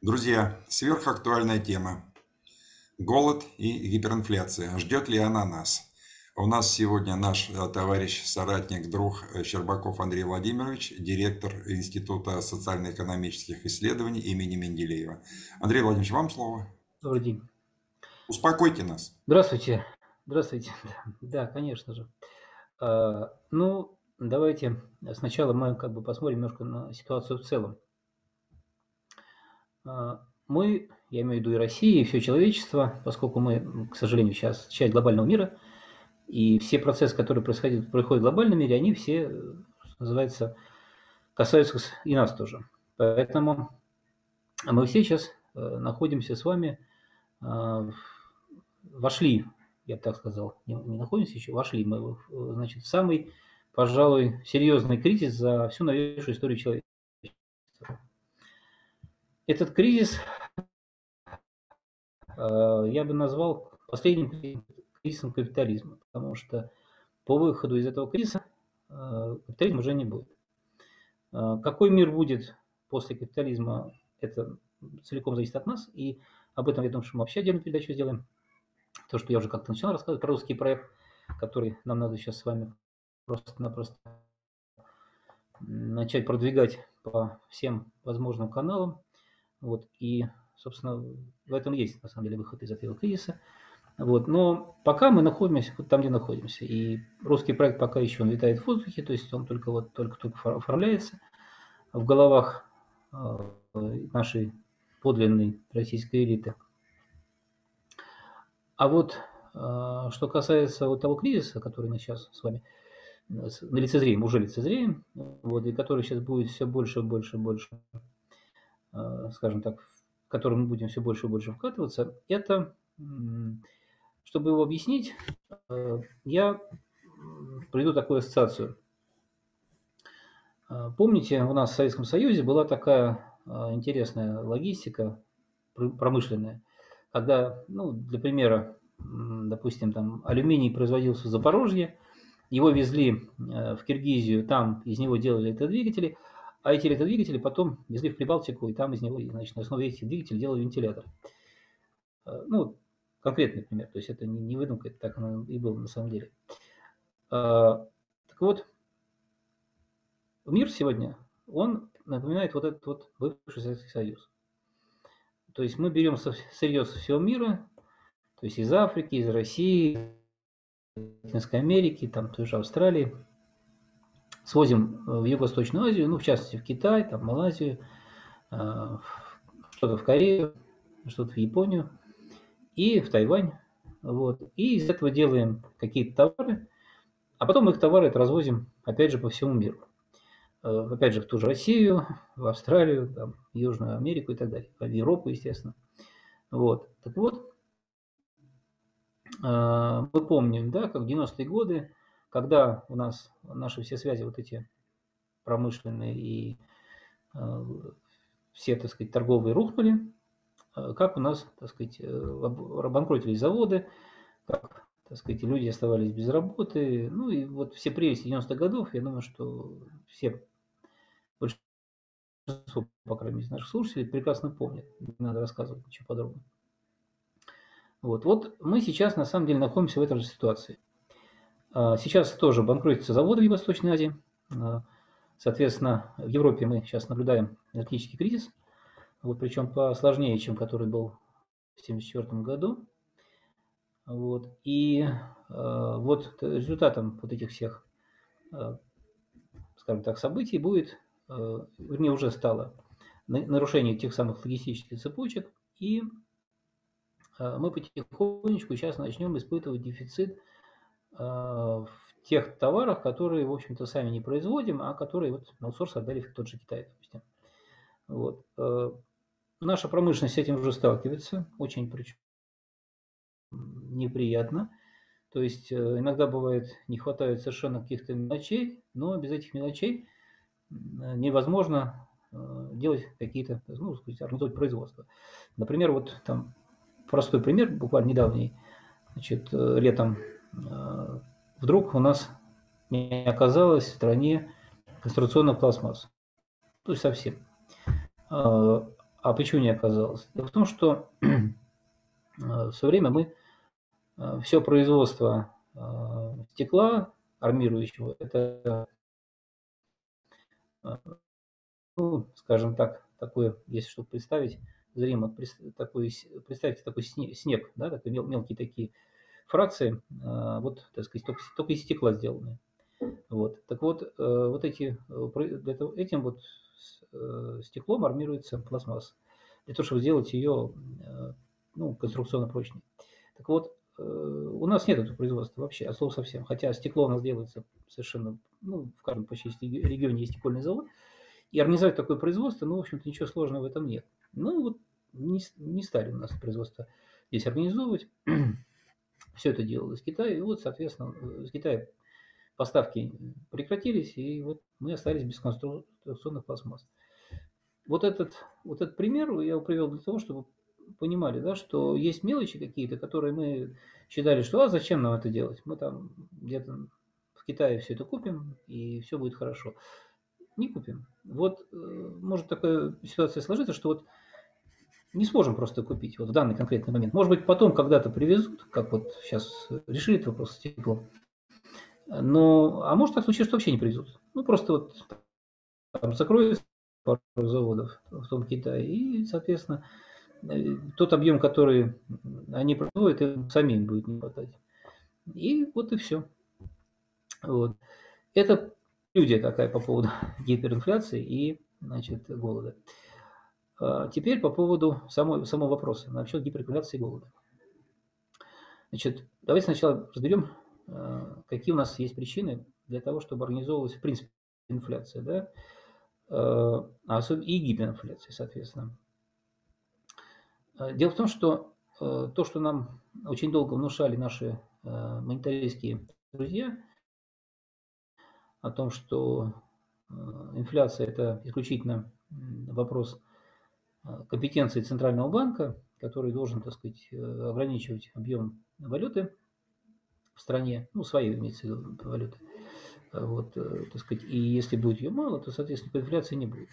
Друзья, сверхактуальная тема. Голод и гиперинфляция. Ждет ли она нас? У нас сегодня наш э, товарищ, соратник, друг э, Щербаков Андрей Владимирович, директор Института социально-экономических исследований имени Менделеева. Андрей Владимирович, вам слово. Добрый день. Успокойте нас. Здравствуйте. Здравствуйте. Да, конечно же. А, ну, давайте сначала мы как бы посмотрим немножко на ситуацию в целом. А, мы, я имею в виду и Россия, и все человечество, поскольку мы, к сожалению, сейчас часть глобального мира, и все процессы, которые происходят, происходят в глобальном мире, они все, называется, касаются и нас тоже. Поэтому мы все сейчас э, находимся с вами, а, вошли, я бы так сказал, не, находимся еще, вошли мы, значит, в самый, пожалуй, серьезный кризис за всю новейшую историю человечества. Этот кризис э, я бы назвал последним кризисом капитализма, потому что по выходу из этого кризиса э, капитализма уже не будет. Э, какой мир будет после капитализма, это целиком зависит от нас, и об этом, я думаю, что мы вообще отдельную передачу сделаем. То, что я уже как-то начинал рассказывать про русский проект, который нам надо сейчас с вами просто-напросто начать продвигать по всем возможным каналам. Вот, и, собственно, в этом есть, на самом деле, выход из этого кризиса. Вот, но пока мы находимся вот там, где находимся. И русский проект пока еще он витает в воздухе, то есть он только вот только-только оформляется в головах э, нашей подлинной российской элиты. А вот э, что касается вот того кризиса, который мы сейчас с вами на лицезреем, уже лицезреем, вот, и который сейчас будет все больше больше больше Э, скажем так, в который мы будем все больше и больше вкатываться, это, чтобы его объяснить, э, я приведу такую ассоциацию. Э, помните, у нас в Советском Союзе была такая интересная логистика промышленная, когда, ну, для примера, допустим, там алюминий производился в Запорожье, его везли в Киргизию, там из него делали электродвигатели, а эти электродвигатели потом везли в Прибалтику, и там из него, значит, на основе этих двигателей делали вентиляторы. Э, ну, конкретный пример, то есть это не, не выдумка, это так оно и было на самом деле. Э, так вот, мир сегодня, он напоминает вот этот вот бывший Советский Союз. То есть мы берем сырье со всего мира, то есть из Африки, из России, Латинской Америки, там той же Австралии, свозим э, в Юго-Восточную Азию, ну, в частности, в Китай, там, Малайзию, э, что-то в Корею, что-то в Японию и в Тайвань. Вот. И из этого делаем какие-то товары, а потом их товары развозим, опять же, по всему миру. Э, опять же, в ту же Россию, в Австралию, там, Южную Америку и так далее, в Европу, естественно. Вот. Так вот, мы помним, да, как в 90-е годы когда у нас наши все связи вот эти промышленные и э, все, так сказать, торговые рухнули, э, как у нас, так сказать, э, обанкротились заводы, как, так сказать, люди оставались без работы. Ну и вот все прелести 90-х годов, я думаю, что все, большинство, по крайней мере, наших слушателей прекрасно помнят. Не надо рассказывать ничего подробного. Вот. вот мы сейчас на самом деле находимся в этой же ситуации. А, сейчас тоже банкротятся заводы в Восточной Азии. А, соответственно, в Европе мы сейчас наблюдаем энергетический кризис, вот, причем посложнее, чем который был в 1974 году. Вот, и э, вот результатом вот этих всех, э, скажем так, событий будет, э, вернее, уже стало нарушение тех самых логистических цепочек, и э, мы потихонечку сейчас начнем испытывать дефицит в тех товарах, которые, в общем-то, сами не производим, а которые вот на аутсорс отдали в тот же Китай, допустим. Вот. Э, наша промышленность с этим уже сталкивается, очень причем неприятно. То есть э, иногда бывает не хватает совершенно каких-то мелочей, но без этих мелочей невозможно делать какие-то, ну, сказать, организовать производство. Например, вот там простой пример, буквально недавний, значит, летом Э, вдруг у нас не оказалось в стране конструкционных пластмасс. То есть совсем. Э, А почему не оказалось? Дело в том, что в свое время мы все производство стекла армирующего, это, ну, скажем так, такое, если что представить, зримо, такой, представьте такой снег, да, такой мел, мелкие такие фракции, вот, так сказать, только, только из стекла сделанные. Вот. Так вот, э, вот эти, э, этим вот э, стеклом армируется пластмасса, для того, чтобы сделать ее ну, конструкционно прочнее. Так вот, у нас нет этого производства вообще, от слова совсем. Хотя стекло у нас делается совершенно, ну, в каждом почти регионе есть стекольный завод. И организовать такое производство, ну, в общем-то, ничего сложного в этом нет. Ну, вот не, не стали у нас производство здесь организовывать. Все это делалось из Китая. И вот, соответственно, из Китая поставки прекратились, и вот мы остались без конструкционных пластмасс. Вот этот, вот этот пример я привел для того, чтобы понимали, да, что есть мелочи какие-то, которые мы считали, что а зачем нам это делать? Мы там где-то в Китае все это купим, и все будет хорошо. Не купим. Вот э, может такая ситуация сложиться, что вот не сможем просто купить вот в данный конкретный момент. Может быть, потом когда-то привезут, как вот сейчас решили этот вопрос с теплом. Но, а может так случиться, что вообще не привезут. Ну, просто вот там закроют пару заводов в том Китае, и, соответственно, э, тот объем, который они производят, им самим будет не хватать. И вот и все. Вот. Это люди такая по поводу гиперинфляции и значит, голода. А теперь по поводу самого, самого вопроса насчет гиперинфляции и голода. Значит, давайте сначала разберем Э, какие у нас есть причины для того, чтобы организовывалась, в принципе, инфляция, да, э, а и гиперинфляция, соответственно. Дело в том, что то, что нам очень долго внушали наши монетаристские друзья, о том, что инфляция – это исключительно вопрос компетенции Центрального банка, который должен, так сказать, ограничивать объем валюты – в стране, ну, своей имеется в виду валюты. Вот, э, так сказать, и если будет ее мало, то, соответственно, инфляции не будет.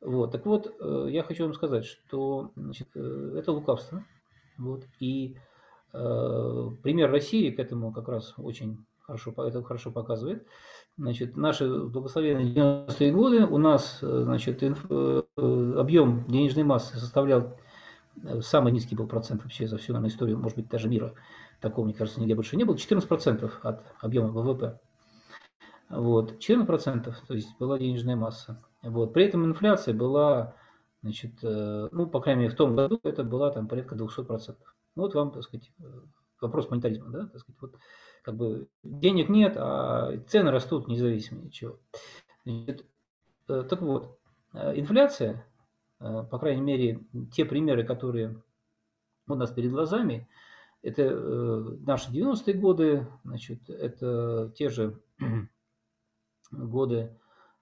Вот, так вот, э, я хочу вам сказать, что значит, э, это лукавство. Вот, и э, пример России к этому как раз очень хорошо, это хорошо показывает. Значит, наши благословенные 90-е годы у нас значит, инф, э, объем денежной массы составлял самый низкий был процент вообще за всю наверное, историю, может быть, даже мира такого, мне кажется, нигде больше не было, 14% от объема ВВП. Вот, 14%, то есть была денежная масса. Вот. При этом инфляция была, значит, э, ну, по крайней мере, в том году это была там порядка 200%. Ну, вот вам, так сказать, э, вопрос монетаризма, да, так сказать, вот как бы денег нет, а цены растут независимо от чего. Значит, э, так вот, инфляция, по крайней мере, те примеры, которые у нас перед глазами, это э, наши 90-е годы, значит, это те же годы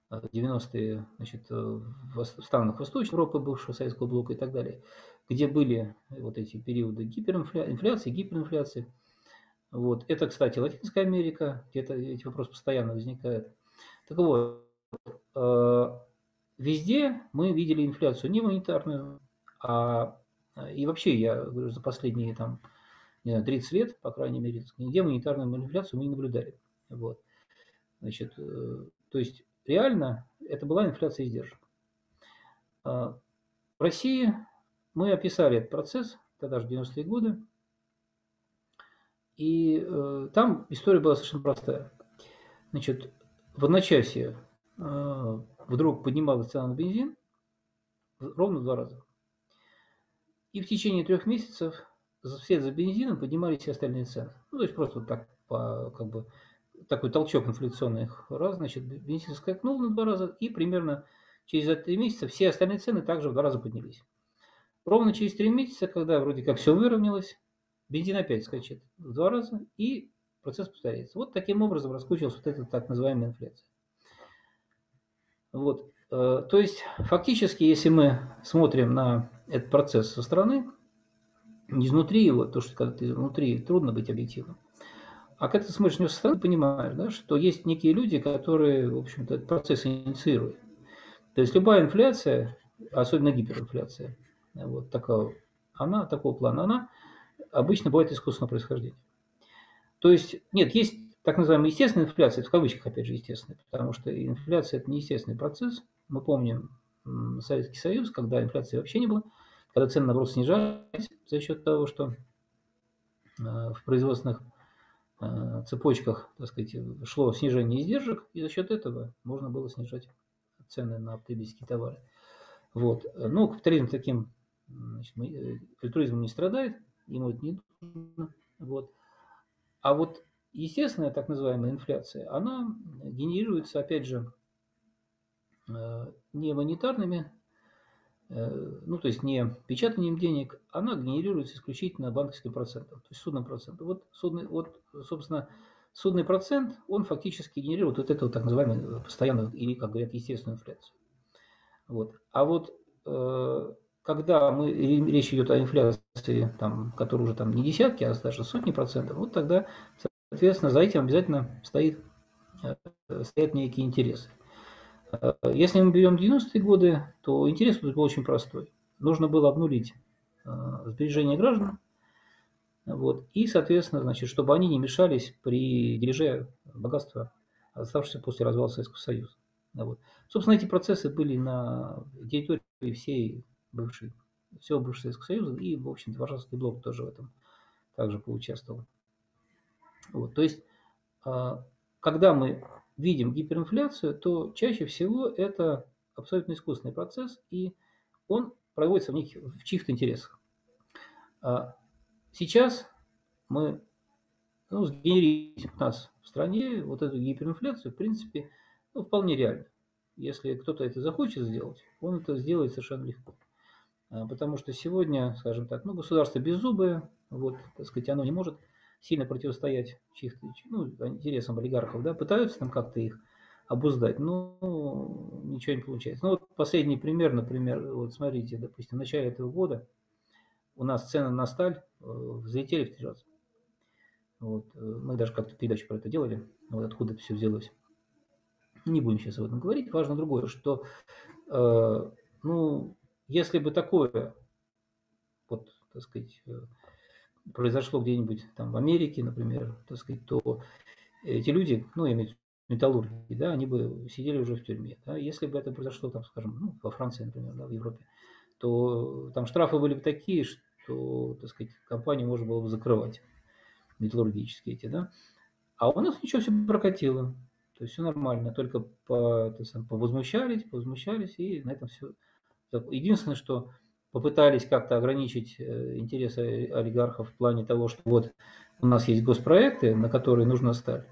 90-е э, значит, э, в странах Восточной Европы, бывшего Советского блока и так далее, где были вот эти периоды гиперинфляции, гиперинфляции. Вот. Это, кстати, Латинская Америка, где-то эти вопросы постоянно возникают. Так вот, везде мы видели инфляцию не монетарную, а и вообще, я говорю, за последние там не знаю, 30 лет, по крайней мере, нигде монетарную манипуляцию мы не наблюдали. Вот. Значит, э, то есть реально это была инфляция издержек. А, в России мы описали этот процесс, тогда же 90-е годы, и э, там история была совершенно простая. Значит, в одночасье э, вдруг поднималась цена на бензин ровно в два раза. И в течение трех месяцев вслед за бензином поднимались все остальные цены. Ну, то есть просто вот так, по, как бы, такой толчок инфляционных раз, значит, бензин скакнул на два раза, и примерно через три месяца все остальные цены также в два раза поднялись. Ровно через три месяца, когда вроде как все выровнялось, бензин опять скачет в два раза, и процесс повторяется. Вот таким образом раскручивалась вот эта так называемая инфляция. Вот. Э, то есть, фактически, если мы смотрим на этот процесс со стороны, изнутри его, то, что когда ты внутри, трудно быть объективным. А когда ты смотришь на него со стороны, понимаешь, да, что есть некие люди, которые, в общем-то, этот процесс инициируют. То есть любая инфляция, особенно гиперинфляция, вот такого, она, такого плана, она обычно бывает искусственного происхождения. То есть, нет, есть так называемая естественная инфляция, в кавычках, опять же, естественная, потому что инфляция – это не естественный процесс. Мы помним Советский Союз, когда инфляции вообще не было, когда цены, наоборот, снижались за счет того, что э, в производственных э, цепочках, так сказать, шло снижение издержек, и за счет этого можно было снижать цены на потребительские товары. Вот. Но капитализм таким значит, э, альтруизмом не страдает, ему это не нужно. Вот. А вот естественная так называемая инфляция, она генерируется, опять же, э, не монетарными, э, ну, то есть не печатанием денег, она генерируется исключительно банковским процентом, то есть судным процентом. Вот, судный, вот собственно, судный процент, он фактически генерирует вот эту так называемую постоянную, или, как говорят, естественную инфляцию. Вот. А вот э, когда мы, речь идет о инфляции, там, которая уже там не десятки, а даже сотни процентов, вот тогда, соответственно, за этим обязательно стоит, э, стоят некие интересы. Э, если мы берем 90-е годы, то интерес тут был очень простой. Нужно было обнулить э, сбережения граждан, вот, и, соответственно, значит, чтобы они не мешались при дележе богатства, оставшегося после развала Советского Союза. Вот. Собственно, эти процессы были на территории всей бывшей, всего бывшего Советского Союза, и, в общем-то, Варшавский блок тоже в этом также поучаствовал. Вот, то есть, а, когда мы видим гиперинфляцию, то чаще всего это абсолютно искусственный процесс, и он проводится в, них, в чьих-то интересах. А, сейчас мы ну, сгенерить у нас в стране вот эту гиперинфляцию, в принципе, ну, вполне реально. Если кто-то это захочет сделать, он это сделает совершенно легко. А, потому что сегодня, скажем так, ну, государство беззубое, вот, так сказать, оно не может сильно противостоять чьих-то, ну, интересам олигархов, да, пытаются там как-то их обуздать, но ничего не получается. Ну, вот последний пример, например, вот смотрите, допустим, в начале этого года у нас цены на сталь э, взлетели в три раза. Вот, э, мы даже как-то передачу про это делали, вот откуда это все взялось. Не будем сейчас об этом говорить. Важно другое, что э, ну, если бы такое, вот, так сказать, э, произошло где-нибудь там в Америке, например, так сказать, то эти люди, ну, я металлурги, да, они бы сидели уже в тюрьме. Да. Если бы это произошло, там, скажем, ну, во Франции, например, да, в Европе, то там штрафы были бы такие, что, так сказать, компанию можно было бы закрывать, металлургические эти, да. А у нас ничего, все прокатило. То есть все нормально, только по, то повозмущались, повозмущались, и на этом все Единственное, что попытались как-то ограничить э, интересы олигархов в плане того, что вот у нас есть госпроекты, на которые нужна сталь.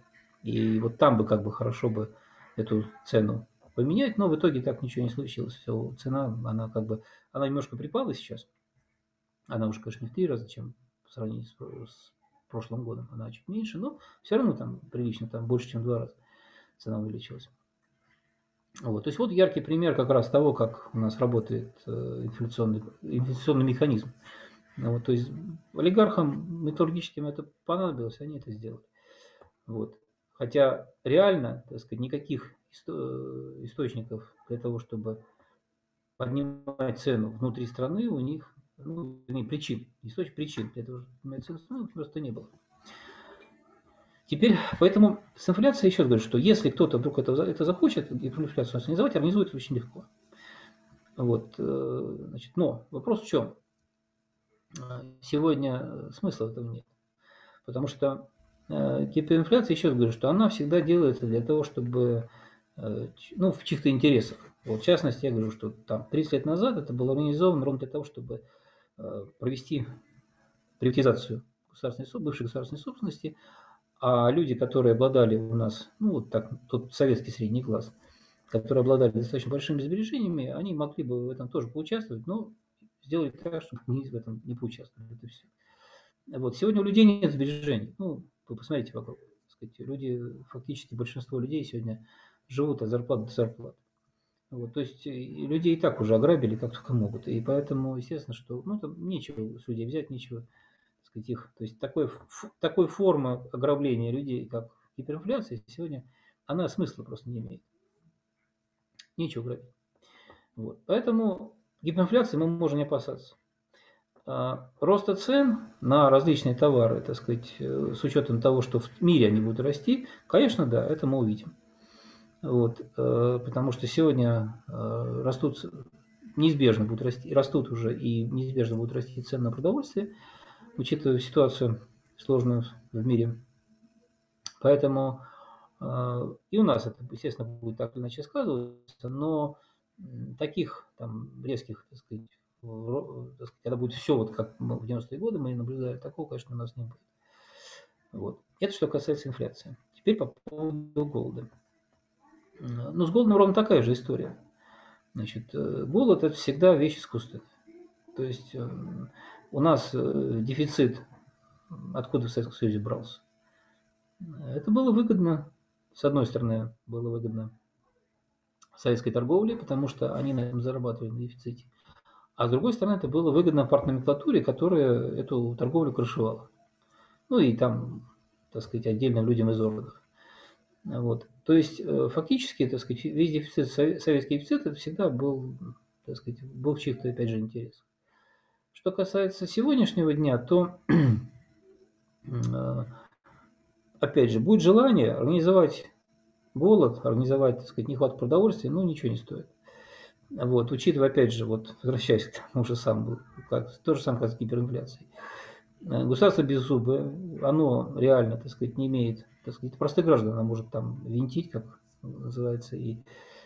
И вот там бы как бы хорошо бы эту цену поменять, но в итоге так ничего не случилось. Все, цена, она как бы, она немножко припала сейчас. Она уже, конечно, не в три раза, чем по сравнению с, с прошлым годом. Она чуть меньше, но все равно там прилично, там больше, чем в два раза цена увеличилась. Вот. То есть вот яркий пример как раз того, как у нас работает э, инфляционный, инфляционный механизм. Вот, то есть олигархам металлургическим это понадобилось, они это сделали. Вот. Хотя реально, так сказать, никаких исто- источников для того, чтобы поднимать цену внутри страны, у них ну, причин, источник причин для того, чтобы поднимать цену, ну, просто не было. Теперь, поэтому с инфляцией еще раз говорю, что если кто-то вдруг это, это захочет, эту инфляцию организовать, организует очень легко. Вот, э, значит, но вопрос в чем? Сегодня смысла этого нет. Потому что э, гиперинфляция, еще раз говорю, что она всегда делается для того, чтобы, э, ну, в чьих-то интересах. Вот, в частности, я говорю, что там 30 лет назад это было организовано ровно для того, чтобы провести приватизацию государственной, бывшей государственной собственности, а люди, которые обладали у нас, ну вот так, тот советский средний класс, которые обладали достаточно большими сбережениями, они могли бы в этом тоже поучаствовать, но сделали так, чтобы они в этом не поучаствовали. Это все. Вот. Сегодня у людей нет сбережений. Ну, вы посмотрите вокруг. Сказать, люди, фактически большинство людей сегодня живут от зарплаты до зарплаты. Вот, то есть людей и так уже ограбили, как только могут. И поэтому, естественно, что ну, там нечего с людей взять, нечего сказать, их, то есть такой, такой формы ограбления людей, как гиперинфляция, сегодня она смысла просто не имеет. Нечего грабить. Вот. Поэтому гиперинфляции мы можем не опасаться. А, роста цен на различные товары, так сказать, э, с учетом того, что в мире они будут расти, конечно, да, это мы увидим. Вот, э, потому что сегодня э, растут, неизбежно будут расти, растут уже и неизбежно будут расти цены на продовольствие, учитывая ситуацию сложную в мире. Поэтому и у нас это, естественно, будет так или иначе сказываться, но таких там резких, так сказать, когда будет все вот как в 90-е годы мы наблюдали, такого, конечно, у нас не будет. Вот. Это что касается инфляции. Теперь по поводу голода. Ну, с голодом ровно такая же история. Значит, э, голод – это всегда вещь искусственная. То есть э, у нас э, дефицит откуда в Советском Союзе брался? Это было выгодно, с одной стороны, было выгодно советской торговле, потому что они на этом зарабатывали на дефиците. А с другой стороны, это было выгодно партноменклатуре, которая эту торговлю крышевала. Ну и там, так сказать, отдельно людям из органов. Вот. То есть, э, фактически, так сказать, весь дефицит, советский дефицит, это всегда был, так сказать, был в чьих-то, опять же, интересах. Что касается сегодняшнего дня, то, э, опять же, будет желание организовать голод, организовать, так сказать, нехватку продовольствия, ну, ничего не стоит. Вот, учитывая, опять же, вот, возвращаясь к тому же самому, как, то же самое, как с гиперинфляцией. Э, государство беззубое, оно реально, так сказать, не имеет, так сказать, простых граждан, оно может там винтить, как называется, и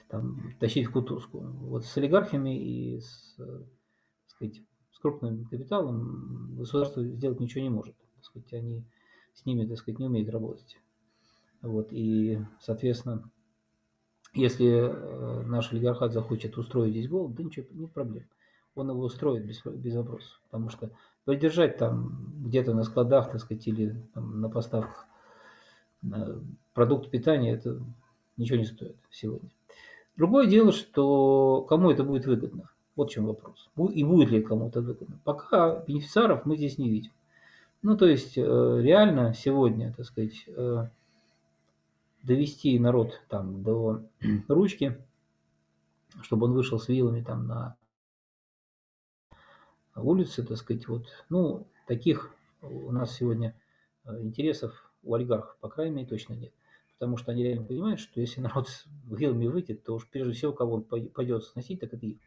там тащить в кутузку. Вот с олигархами и с, так сказать, крупным капиталом государство сделать ничего не может. Так сказать, они с ними, так сказать, не умеют работать. Вот, и, соответственно, если э, наш олигархат захочет устроить здесь голод, да ничего, нет проблем. Он его устроит без, без вопросов. Потому что поддержать там где-то на складах, так сказать, или там, на поставках э, продукт питания, это ничего не стоит сегодня. Другое дело, что кому это будет выгодно. Вот в чем вопрос. И будет ли кому-то выгодно. Пока бенефициаров мы здесь не видим. Ну, то есть, э, реально сегодня, так сказать, довести народ там до ручки, чтобы он вышел с вилами там на улице, так сказать, вот, ну, таких у нас сегодня э, интересов у олигархов, по крайней мере, точно нет. Потому что они реально понимают, что если народ с вилами выйдет, то уж прежде всего, кого он пойдет сносить, так это их.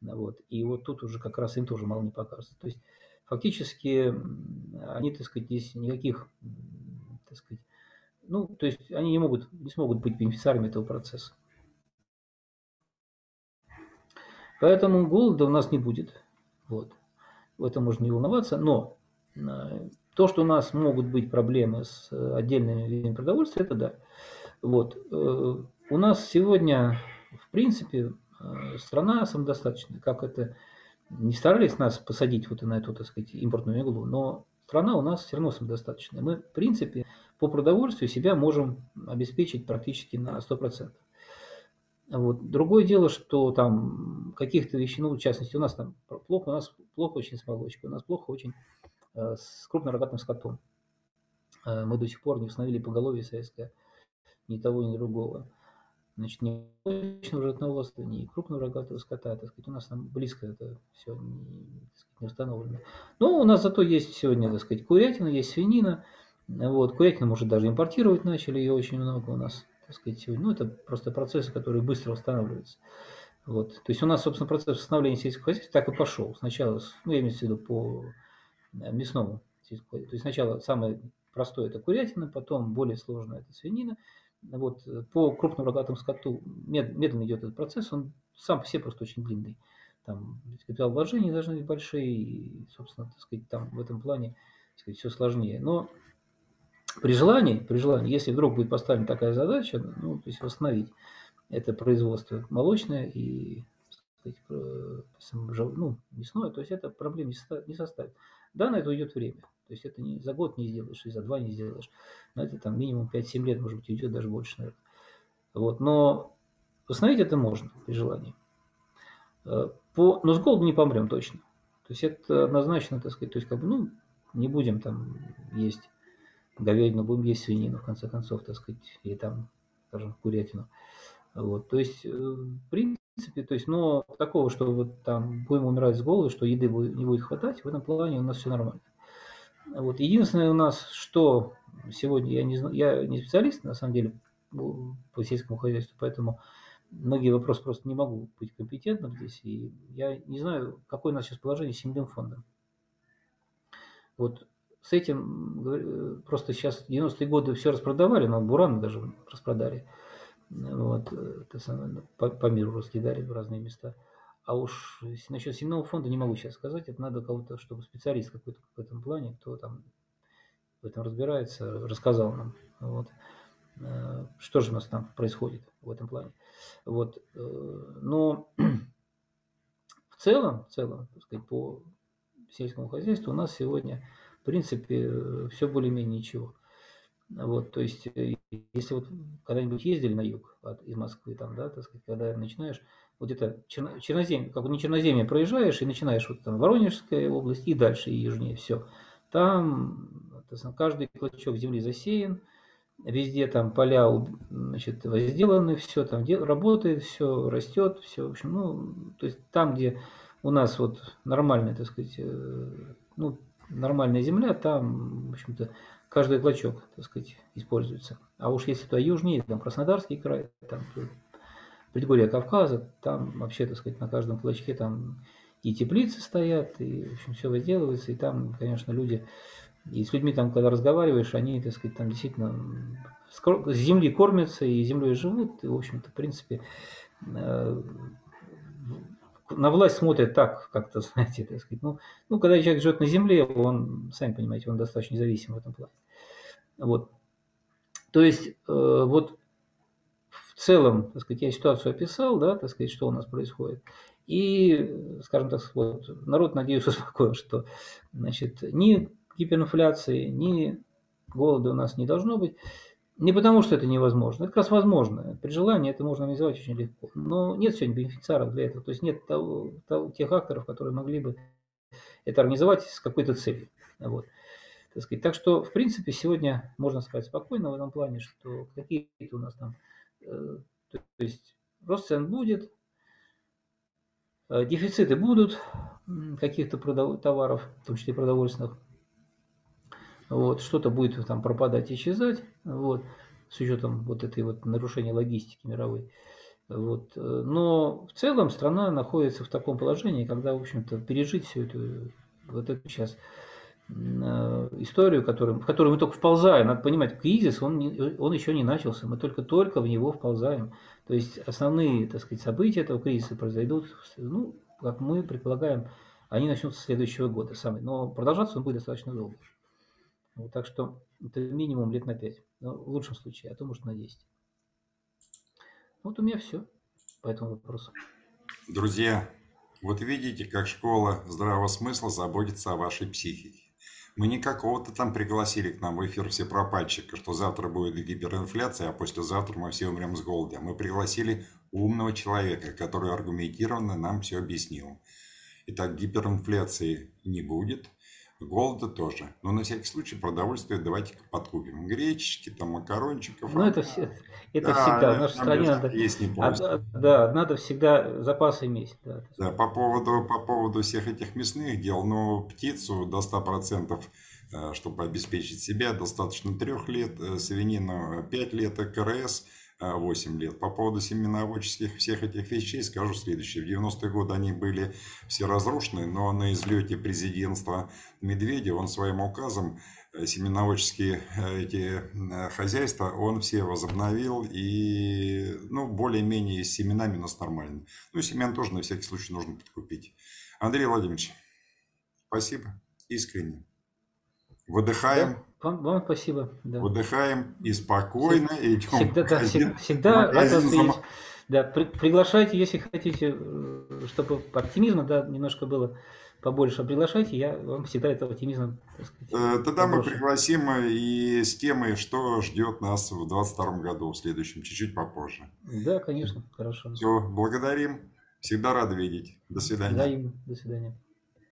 Вот. И вот тут уже как раз им тоже мало не покажется. То есть фактически они, так сказать, здесь никаких, так сказать, ну, то есть они не могут, не смогут быть бенефициарами этого процесса. Поэтому голода у нас не будет. Вот. В этом можно не волноваться. Но э, то, что у нас могут быть проблемы с э, отдельными видами продовольствия, это да. Вот. Э, у нас сегодня, в принципе, страна самодостаточная. Как это не старались нас посадить вот на эту, так сказать, импортную иглу, но страна у нас все равно самодостаточная. Мы, в принципе, по продовольствию себя можем обеспечить практически на 100%. Вот. Другое дело, что там каких-то вещей, ну, в частности, у нас там плохо, у нас плохо очень с молочкой, у нас плохо очень э, с крупнорогатым скотом. Э, мы до сих пор не установили поголовье советское ни того, ни другого. Значит, ни молочного животноводства, ни крупного рогатого скота, так сказать, у нас там близко это все не, сказать, не установлено. Но у нас зато есть сегодня, так сказать, курятина, есть свинина, вот, курятину уже даже импортировать начали, ее очень много у нас, так сказать, сегодня. Ну, это просто процессы, которые быстро восстанавливаются. Вот. То есть у нас, собственно, процесс восстановления сельского хозяйства так и пошел. Сначала, ну, я имею в виду по э, мясному сельскому То есть сначала самое простое это курятина, потом более сложное это свинина. Вот. По крупному рогатому скоту мед, медленно идет этот процесс, он сам по себе просто очень длинный. Там капитал вложений должны быть большие, и, собственно, так сказать, там в этом плане сказать, все сложнее. Но при желании, при желании, если вдруг будет поставлена такая задача, ну, то есть восстановить это производство молочное и сказать, ну, мясное, то есть это проблем не составит. Да, на это уйдет время. То есть это не за год не сделаешь, и за два не сделаешь. На это там минимум 5-7 лет, может быть, уйдет даже больше, наверное. Вот. Но восстановить это можно при желании. Э, по, но с голоду не помрем точно. То есть это однозначно, так сказать, то есть как бы, ну, не будем там есть говядину, будем есть свинину, в конце концов, так сказать, или там, скажем, курятину. Вот, то есть, э, в принципе, то есть, но такого, что вот там будем умирать с голоду, что еды не будет хватать, в этом плане у нас все нормально. Вот. Единственное у нас, что сегодня, я не, я не специалист, на самом деле, по сельскому хозяйству, поэтому многие вопросы просто не могу быть компетентным здесь. И я не знаю, какое у нас сейчас положение с семейным фондом. Вот с этим э, просто сейчас 90-е годы все распродавали, но Буран даже распродали. Вот, это самое, по, по миру раскидали в разные места. А уж насчет семейного фонда не могу сейчас сказать. Это надо кого-то, чтобы специалист какой-то в этом плане, кто там в этом разбирается, рассказал нам. Вот. Э, что же у нас там происходит в этом плане. Вот. Э, но в целом, в целом, так сказать, по сельскому хозяйству у нас сегодня, в принципе, все более-менее ничего. Вот, то есть, э, если вот когда-нибудь ездили на юг от, из Москвы, там, да, так сказать, когда начинаешь, вот где-то черно, черноземье, как бы не черноземье проезжаешь и начинаешь вот там Воронежская область и дальше, и южнее, все. Там каждый клочок земли засеян, везде там поля значит, возделаны, все там работает, все растет, все, в общем, ну, то есть там, где у нас вот нормальная, так сказать, э, ну, нормальная земля, там, в общем-то, каждый клочок, так сказать, используется. А уж если туда южнее, там Краснодарский край, там предгорье Кавказа, там вообще, так сказать, на каждом клочке там и теплицы стоят, и, в общем, все возделывается, и там, конечно, люди, и с людьми там, когда разговариваешь, они, так сказать, там действительно с земли кормятся и землей живут, и, в общем-то, в принципе, э, на власть смотрят так, как-то, знаете, так сказать. Ну, ну, когда человек живет на земле, он, сами понимаете, он достаточно независим в этом плане. Вот. То есть, э, вот в целом, так сказать, я ситуацию описал, да, так сказать, что у нас происходит. И, скажем так, вот, народ, надеюсь, успокоил, что, значит, ни гиперинфляции, ни голода у нас не должно быть. Не потому, что это невозможно. Это как раз возможно. При желании это можно организовать очень легко. Но нет сегодня бенефициаров для этого. То есть нет того, того, тех акторов, которые могли бы это организовать с какой-то целью. Вот. Так, сказать. так что, в принципе, сегодня можно сказать спокойно в этом плане, что какие-то у нас там, э, то есть рост цен будет, э, дефициты будут каких-то товаров, в том числе продовольственных, вот, что-то будет там пропадать, исчезать, вот, с учетом вот этой вот нарушения логистики мировой. Вот. Но в целом страна находится в таком положении, когда, в общем-то, пережить всю эту, вот эту сейчас э, историю, в которую мы только вползаем. Надо понимать, кризис, он, не, он еще не начался, мы только-только в него вползаем. То есть основные, так сказать, события этого кризиса произойдут, ну, как мы предполагаем, они начнутся с следующего года самый. Но продолжаться он будет достаточно долго. Вот, так что это минимум лет на 5. Ну, в лучшем случае, а то может на 10. Вот у меня все по этому вопросу. Друзья, вот видите, как школа здравого смысла заботится о вашей психике. Мы не какого-то там пригласили к нам в эфир все пропальщика, что завтра будет гиперинфляция, а послезавтра мы все умрем с голода. Мы пригласили умного человека, который аргументированно нам все объяснил. Итак, гиперинфляции не будет, Голода тоже. Но на всякий случай продовольствие давайте подкупим. Гречечки, там, макарончиков. Ну, это, все, это да, всегда. В нашей стране надо, есть не а, да, надо всегда запасы иметь. Да. да, по, поводу, по поводу всех этих мясных дел, но птицу до 100%, э, чтобы обеспечить себя, достаточно 3 лет, э, свинину 5 лет, КРС – 8 лет. По поводу семеноводческих всех этих вещей скажу следующее. В 90-е годы они были все разрушены, но на излете президентства Медведева он своим указом э, семеноводческие э, эти э, хозяйства, он все возобновил и, ну, более-менее с семенами у нас нормально. Ну, семян тоже на всякий случай нужно подкупить. Андрей Владимирович, спасибо искренне. Выдыхаем. Да. Вам, вам спасибо. Да. Выдыхаем и спокойно всегда, идем. Всегда, да, всегда, всегда магазин, да, при, приглашайте, если хотите, э, чтобы оптимизма да, немножко было побольше, приглашайте, я вам всегда этого оптимизма так сказать, э, Тогда побольше. мы пригласим и с темой, что ждет нас в 2022 году, в следующем, чуть-чуть попозже. Да, конечно, хорошо. Все, благодарим. Всегда рады видеть. До свидания. Да, до свидания.